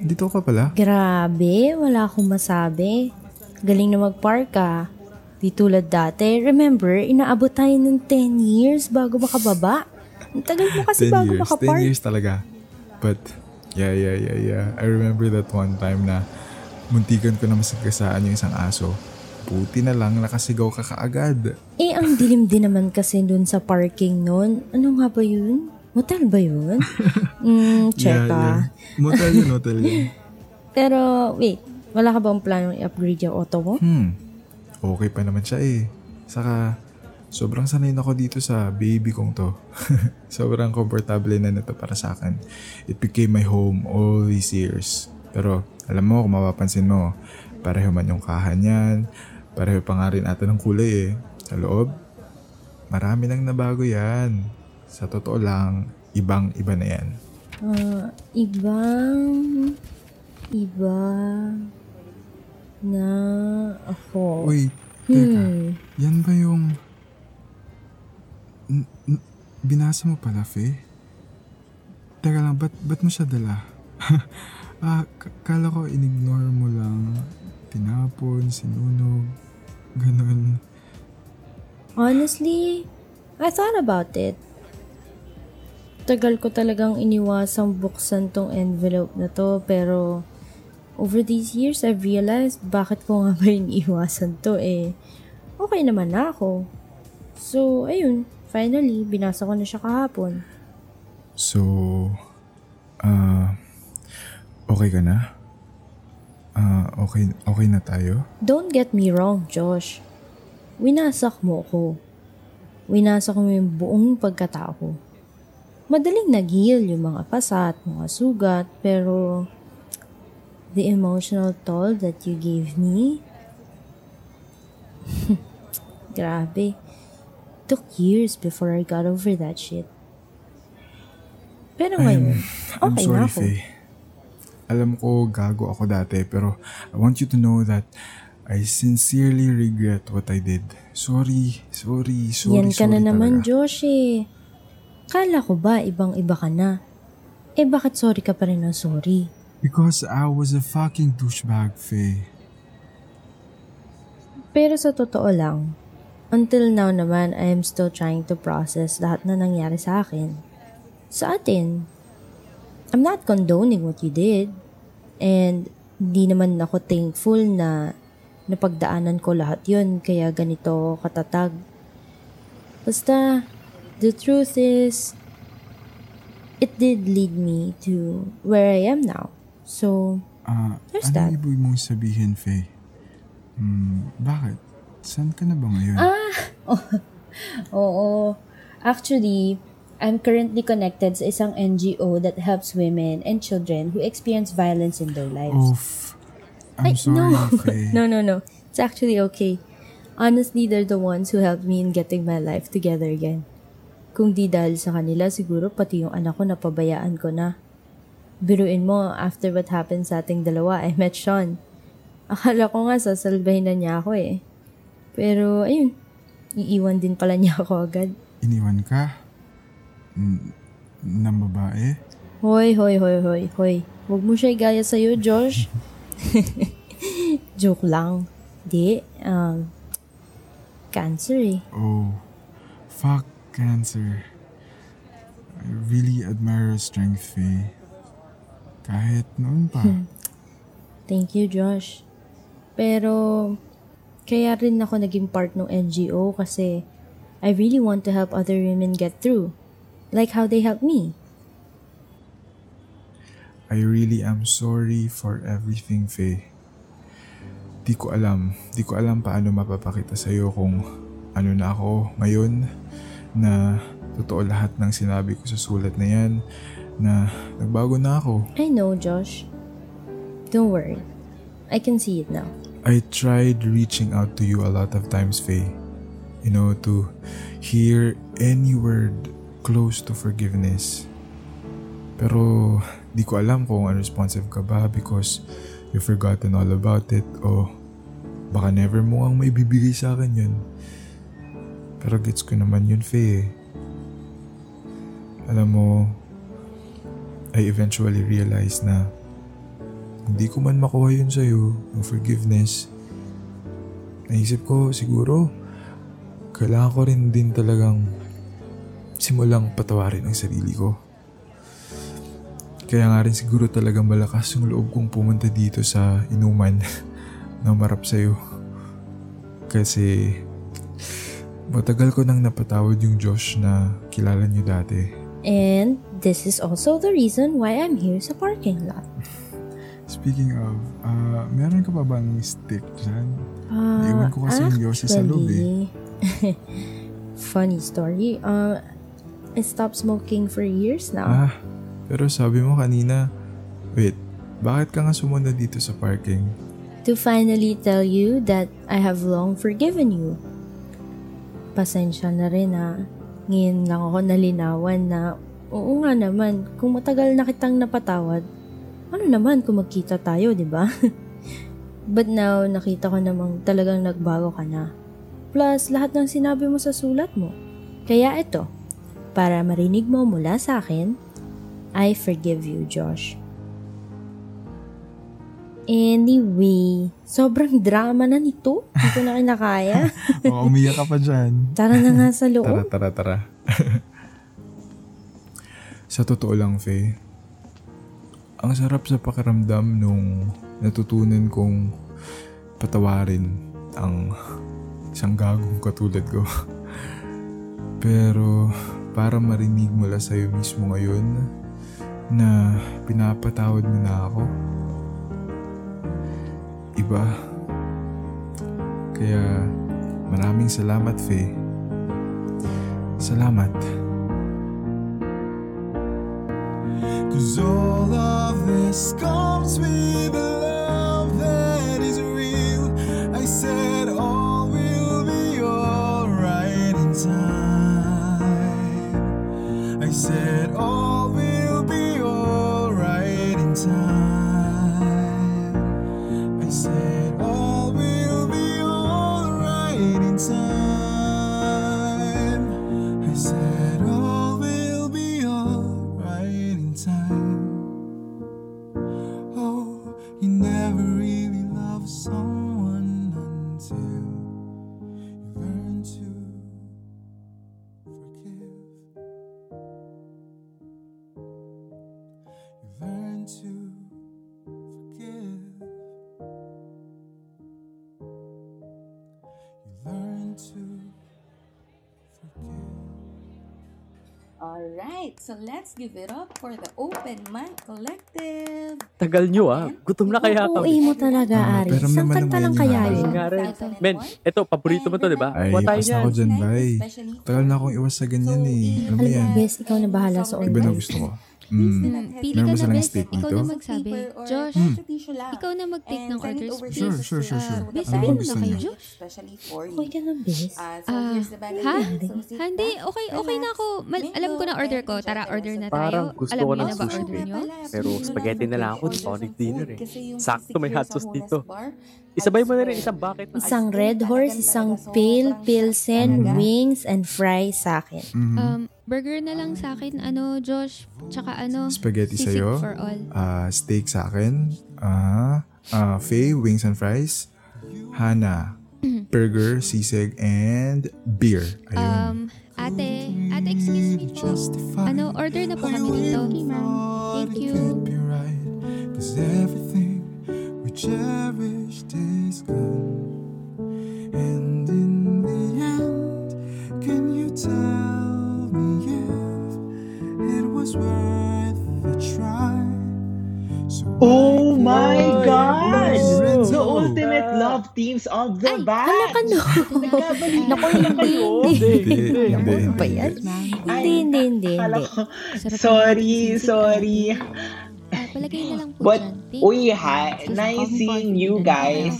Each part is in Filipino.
dito ka pala. Grabe, wala akong masabi. Galing na mag-park ka. Di tulad dati. Remember, inaabot tayo ng 10 years bago makababa. Ang tagal mo kasi 10 bago years, makapark. 10 years talaga. But, yeah, yeah, yeah, yeah. I remember that one time na muntikan ko na masagasaan yung isang aso. Buti na lang nakasigaw ka kaagad. Eh, ang dilim din naman kasi dun sa parking nun. Ano nga ba yun? Motel ba yun? Mm, check yeah, ah. yeah. Motel yun, motel yun. Pero, wait. Wala ka bang planong i-upgrade yung auto mo? Hmm. Okay pa naman siya eh. Saka, sobrang sanay na ako dito sa baby kong to. sobrang komportable na nito para sa akin. It became my home all these years. Pero, alam mo, kung mapapansin mo, pareho man yung kahan yan, pareho pa nga rin ata ng kulay eh. Sa loob, marami nang nabago yan. Sa totoo lang, ibang iba na yan. Ah, ibang... Iba... Na... Ako. Wait, teka. Hmm. Yan ba yung... N- n- binasa mo pala, Faye? Teka lang, ba't, ba't mo siya dala? ah, k- kala ko in-ignore mo lang. Tinapon, sinunog, ganun. Honestly, I thought about it. Tagal ko talagang iniwasang buksan tong envelope na to pero over these years I've realized bakit ko nga ba iniwasan to eh. Okay naman na ako. So, ayun. Finally, binasa ko na siya kahapon. So, ah, okay ka na? Ah, okay, okay na tayo? Don't get me wrong, Josh. Winasak mo ko. Winasak mo yung buong pagkatao ko. Madaling nag-heal yung mga pasat, mga sugat, pero the emotional toll that you gave me, grabe. Took years before I got over that shit. Pero ngayon, I'm okay sorry, na ako. Faye. Alam ko gago ako dati pero I want you to know that I sincerely regret what I did. Sorry, sorry, sorry, Yan ka na sorry naman, talaga. Josh eh. Kala ko ba ibang-iba ka na? Eh bakit sorry ka pa rin ng sorry? Because I was a fucking douchebag, Faye. Pero sa totoo lang, until now naman I am still trying to process lahat na nangyari sa akin. Sa atin, I'm not condoning what you did. And hindi naman ako thankful na napagdaanan ko lahat yun kaya ganito katatag. Basta, the truth is, it did lead me to where I am now. So, Ah, There's ano that. ibig mong sabihin, Faye? Hmm, bakit? Saan ka na ba ngayon? Ah! Oo. Actually, I'm currently connected sa isang NGO that helps women and children who experience violence in their lives. Oof. I'm Ay, sorry, no. Faye. no, no, no. It's actually okay. Honestly, they're the ones who helped me in getting my life together again. Kung di dahil sa kanila, siguro pati yung anak ko napabayaan ko na. Biruin mo, after what happened sa ating dalawa, I met Sean. Akala ko nga sasalbahin na niya ako eh. Pero, ayun. Iiwan din pala niya ako agad. Iniwan ka? N- ng babae? Hoy, hoy, hoy, hoy, hoy. Huwag mo siya igaya sa'yo, Josh. Joke lang. Di, um, cancer eh. Oh, fuck cancer. I really admire your strength, Faye. Kahit noon pa. Thank you, Josh. Pero, kaya rin ako naging part ng NGO kasi I really want to help other women get through. Like how they helped me. I really am sorry for everything, Faye. Di ko alam, di ko alam paano mapapakita sa'yo kung ano na ako ngayon na totoo lahat ng sinabi ko sa sulat na yan na nagbago na ako. I know, Josh. Don't worry. I can see it now. I tried reaching out to you a lot of times, Faye. You know, to hear any word close to forgiveness. Pero di ko alam kung unresponsive ka ba because you've forgotten all about it o baka never mo ang may bibigay sa akin yun. Pero gets ko naman yun, Faye. Alam mo, I eventually realized na hindi ko man makuha yun sa'yo, yung forgiveness, naisip ko siguro, kailangan ko rin din talagang simulang patawarin ang sarili ko. Kaya nga rin siguro talagang malakas yung loob kong pumunta dito sa inuman na umarap sa'yo. Kasi matagal ko nang napatawad yung Josh na kilala niyo dati. And this is also the reason why I'm here sa parking lot. Speaking of, uh, meron ka pa bang stick dyan? Ah, Iwan ko kasi yung Yossi sa loob eh. actually, Funny story. Uh, I stopped smoking for years now. Ah, pero sabi mo kanina, wait, bakit ka nga sumunod dito sa parking? To finally tell you that I have long forgiven you. Pasensya na rin ha. Ngayon lang ako nalinawan na oo nga naman, kung matagal na kitang napatawad, ano naman kung magkita tayo, di ba? But now, nakita ko namang talagang nagbago ka na. Plus, lahat ng sinabi mo sa sulat mo. Kaya ito, para marinig mo mula sa akin, I forgive you, Josh. Anyway, sobrang drama na nito. Hindi ko na kinakaya. O, umiyak ka pa dyan. Tara na nga sa Tara, loob. tara, tara. sa totoo lang, Faye, ang sarap sa pakiramdam nung natutunan kong patawarin ang isang gagong katulad ko. Pero para marinig mula sa'yo mismo ngayon na pinapatawad mo na ako, iba. Kaya maraming salamat, Faye. Salamat. Cause all of this comes with a really someone until you learn to forgive. You learn to forgive. You learn to forgive. Alright, so let's give it up for the Open Mind Collective. Tagal nyo ah. Gutom na kaya Oo, kami. mo talaga, Ah, Ari. pero Isang kanta lang kaya yun. Nga rin. Men, eto, paborito mo to, di ba? Ay, Kuha tayo pas na ako dyan, bay. Tagal na akong iwas sa ganyan eh. Alam mo Alam yan. mo, bes, ikaw na bahala sa Iba na order. gusto ko. Mm. pili ka ba na, silang Bes. steak Ikaw na magsabi. Josh, ikaw na mag-take ng orders, please. Sure, sure, sure, sure. Bes, Ano ano bang na kayo? Josh? Okay you. ka na, bes. Uh, so here's the bag ha? Hindi, okay, okay na ako. Mal- alam ko na order ko. Tara, order na tayo. Parang gusto alam ko ng na ba sushi. order niyo? Pero spaghetti na lang ako, di pa ako nag-dinner eh. Sakto, may hot sauce sa dito. Isabay mo na rin isang bucket Isang red horse, isang pale, pilsen, wings, and fries sa akin. Mhm. Um, burger na lang sa akin, ano, Josh. Tsaka ano, Spaghetti sisig sa'yo. for all. Ah, steak sa akin. Ah, ah, Faye, wings and fries. Hana, burger, sisig, and beer. Ayun. Um, ate, ate, excuse me po. Ano, order na po kami dito. Thank you. Can't be right, cause everything we cherished is gone. And Oh my God! The ultimate love teams of the Ay, batch! Hala ka no. Naku, na hindi, kayo. hindi. Hindi, hindi, Naku, hindi. ba yan? Hindi, hindi, hindi, sorry, sorry. Ah, palagay na lang po But, dyan. Uy ha, nice seeing you guys.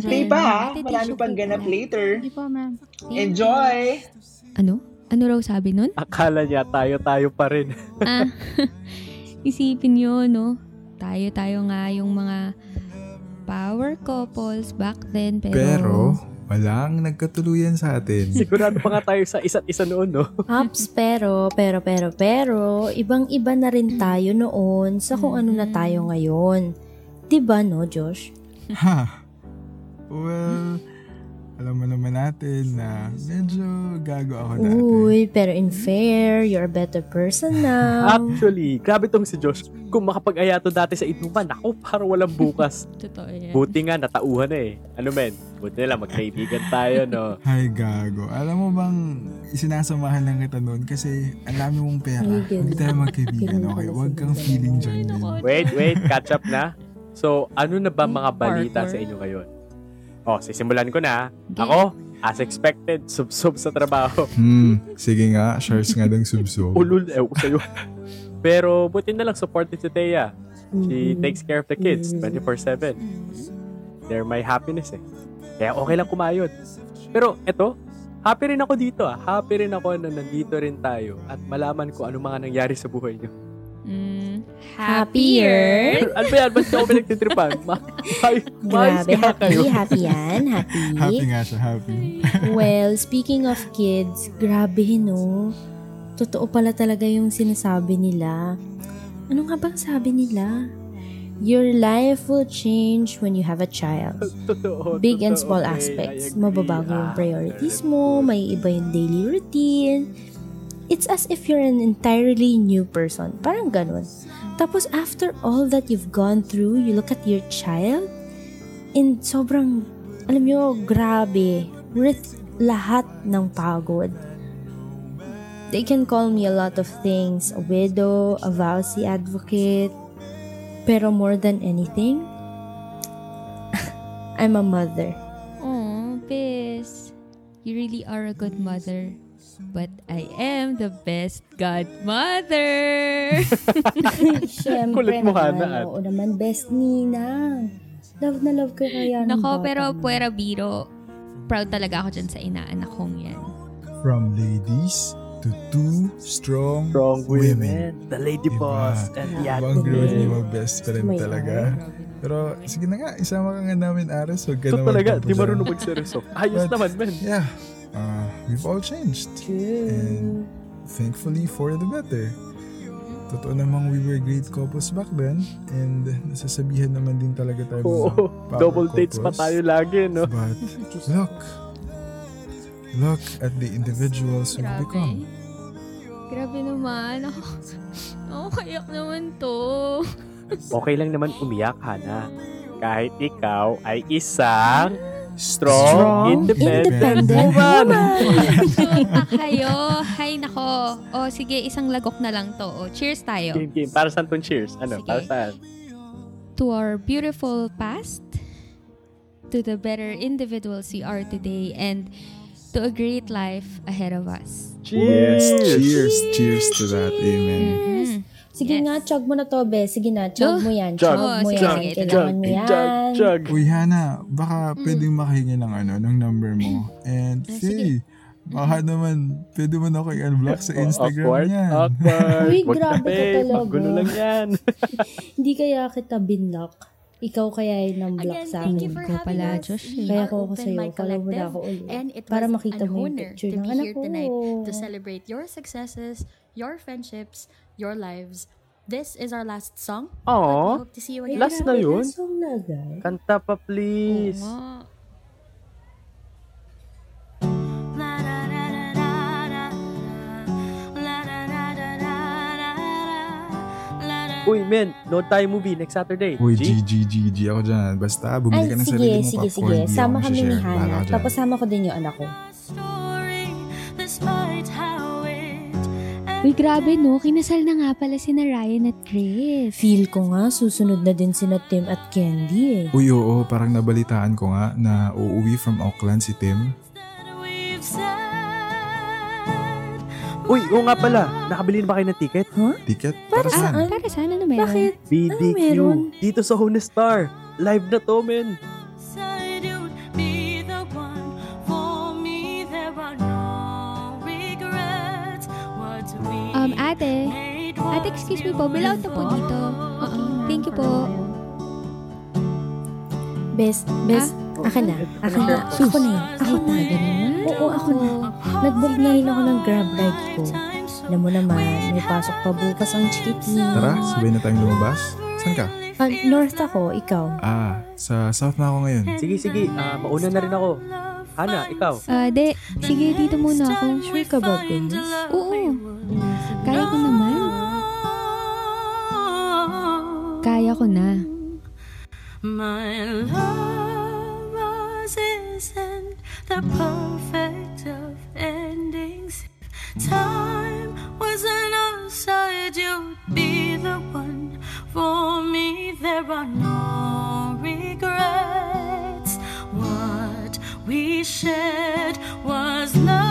Stay pa ha, marami pang ganap later. Enjoy! Ano? Ano raw sabi nun? Akala niya tayo-tayo pa rin. ah, isipin nyo, no? Tayo-tayo nga yung mga power couples back then, pero... Pero, walang nagkatuluyan sa atin. Sigurado pa nga tayo sa isa't isa noon, no? Ups, pero, pero, pero, pero, ibang-iba na rin tayo noon sa kung ano na tayo ngayon. Diba no, Josh? Ha? Well, alam mo naman natin na medyo gago ako dati. Uy, pero in fair, you're a better person now. Actually, grabe tong si Josh. Kung makapag-aya to dati sa inuman, ako parang walang bukas. Totoo yan. Buti nga, natauhan na eh. Ano men? Buti na lang, magkaibigan tayo, no? Ay, gago. Alam mo bang isinasamahan lang kita noon kasi ang dami mong pera. Huwag tayo magkaibigan, okay? Huwag kang feeling dyan. Wait, wait, catch up na. So, ano na ba mga balita sa inyo ngayon? Oh, sisimulan ko na. Ako, as expected, sub-sub sa trabaho. Hmm, sige nga, shares nga ng subso. Ulul, ewan ko sa'yo. Pero, buti na lang supported si Thea. She Mhm. takes care of the kids 24-7. They're my happiness eh. Kaya okay lang kumayod. Pero eto, happy rin ako dito ah. Happy rin ako na nandito rin tayo at malaman ko ano mga nangyari sa buhay niyo. Mm, Happier? ano ba yan? Ba't ako pinagtitripan? Ma- Grabe, kayo. happy, happy yan, Happy happy. nga siya, happy. well, speaking of kids, grabe no. Totoo pala talaga yung sinasabi nila. Ano nga bang sabi nila? Your life will change when you have a child. Totoo, Big and totoo. small Okay, aspects. Mababago yung Ah, priorities mo, may iba yung daily routine. It's as if you're an entirely new person. Parang ganun. Tapos after all that you've gone through, you look at your child, and sobrang, alam nyo, grabe. Worth lahat ng pagod. They can call me a lot of things. A widow, a vowsy advocate. Pero more than anything, I'm a mother. Oh, Bis. You really are a good mother. But I am the best godmother. Siyempre Kulit mo, naman, Hana, oo naman, best Ninang. Love na love ko kaya Nako, pero puwera biro. Proud talaga ako dyan sa inaanak kong yan. From ladies to two strong, Strong women. women. The lady Diba? boss. And yeah. Ibang Diba? ni mo best friend May talaga. Pero sige na nga, isama ka nga namin Ares. Huwag ka Ito naman talaga, di marunong magseryoso. Ayos But- naman, men. Yeah, uh, we've all changed. And thankfully for the better. Totoo namang we were great couples back then and nasasabihan naman din talaga tayo Oo, mga power double dates pa tayo lagi, no? But look, look at the individuals we've become. Grabe naman. Ako, ako kayak naman to. Okay lang naman umiyak, Hana. Kahit ikaw ay isang strong, Strong, independent, independent woman. Suka kayo. Hay nako. O sige, isang lagok na lang to. O, cheers tayo. Game, game. Para saan tong cheers? Ano? Sige. Para saan? To our beautiful past, to the better individuals we are today, and to a great life ahead of us. Yes, cheers, cheers to that. Amen. Mm. Sige Yes. nga, chug mo na to, be. Sige na, chug mo yan. Chug, Chug Oh, mo sige, yan. sige. Kailangan mo yan. Chug, chug. Uy, Hana, baka Mm. pwedeng makahingi ng ano, ng number mo. And Ah, Faye, baka naman, pwede mo na ako i-unblock sa Instagram awkward, niyan. awkward. Uy, grabe ka talaga. Magulo lang yan. Hindi kaya kita binlock. Ikaw kaya yung nang-block Again, sa thank akin. you for Ko having pala, us. Josh. We Kaya ko ako sa'yo. Follow mo na ako ulit. And it Para makita an mo yung honor picture to ng be anak here ko. tonight to celebrate your successes, your friendships, your lives. This is our last song. Aww. hope to see you again. Last na yun? last song na, guys. Kanta pa, please. Oo. Uy, men, load tayo movie next Saturday. Uy, G? G, G, G, ako dyan. Basta, bumili Ay, ka ng sige, sarili mong sige, popcorn. sige. Di Sama kami ni dyan. Tapos sama ko din yung anak ko. Uy, grabe no. Kinasal na nga pala si na Ryan at Chris. Feel ko nga, susunod na din sina Tim at Candy eh. Uy, oo, parang nabalitaan ko nga na uuwi from Auckland si Tim. Uy, oo nga pala. Nakabili na ba kayo ng ticket? Ticket? Para Para saan? saan? Para sana na meron. Bakit? BDQ. meron? Dito sa Honestar. Live na to, men. Ate, ate, excuse me po, bilaot na po dito. Okay, thank you po. Best, best, ah. Aka na. Aka na. Sus. Ako na yun. Ako na. Oo, ako na. Nag-book na rin ako ng grab ride ko. Alam mo naman, may pasok pa bukas ang chikitin. Tara, sabay na tayong lumabas. Saan ka? Uh, north ako, ikaw. Ah, sa south na ako ngayon. Sige, sige. Ah, mauna na rin ako. Ana, ikaw. Ah, de, sige, dito muna ako. Sure ka ba, Pins? Oo Kaya ko naman. Kaya ko na. My love was isn't the perfect of endings. Time wasn't outside, you'd be the one for me. There are no regrets. What we shared was love.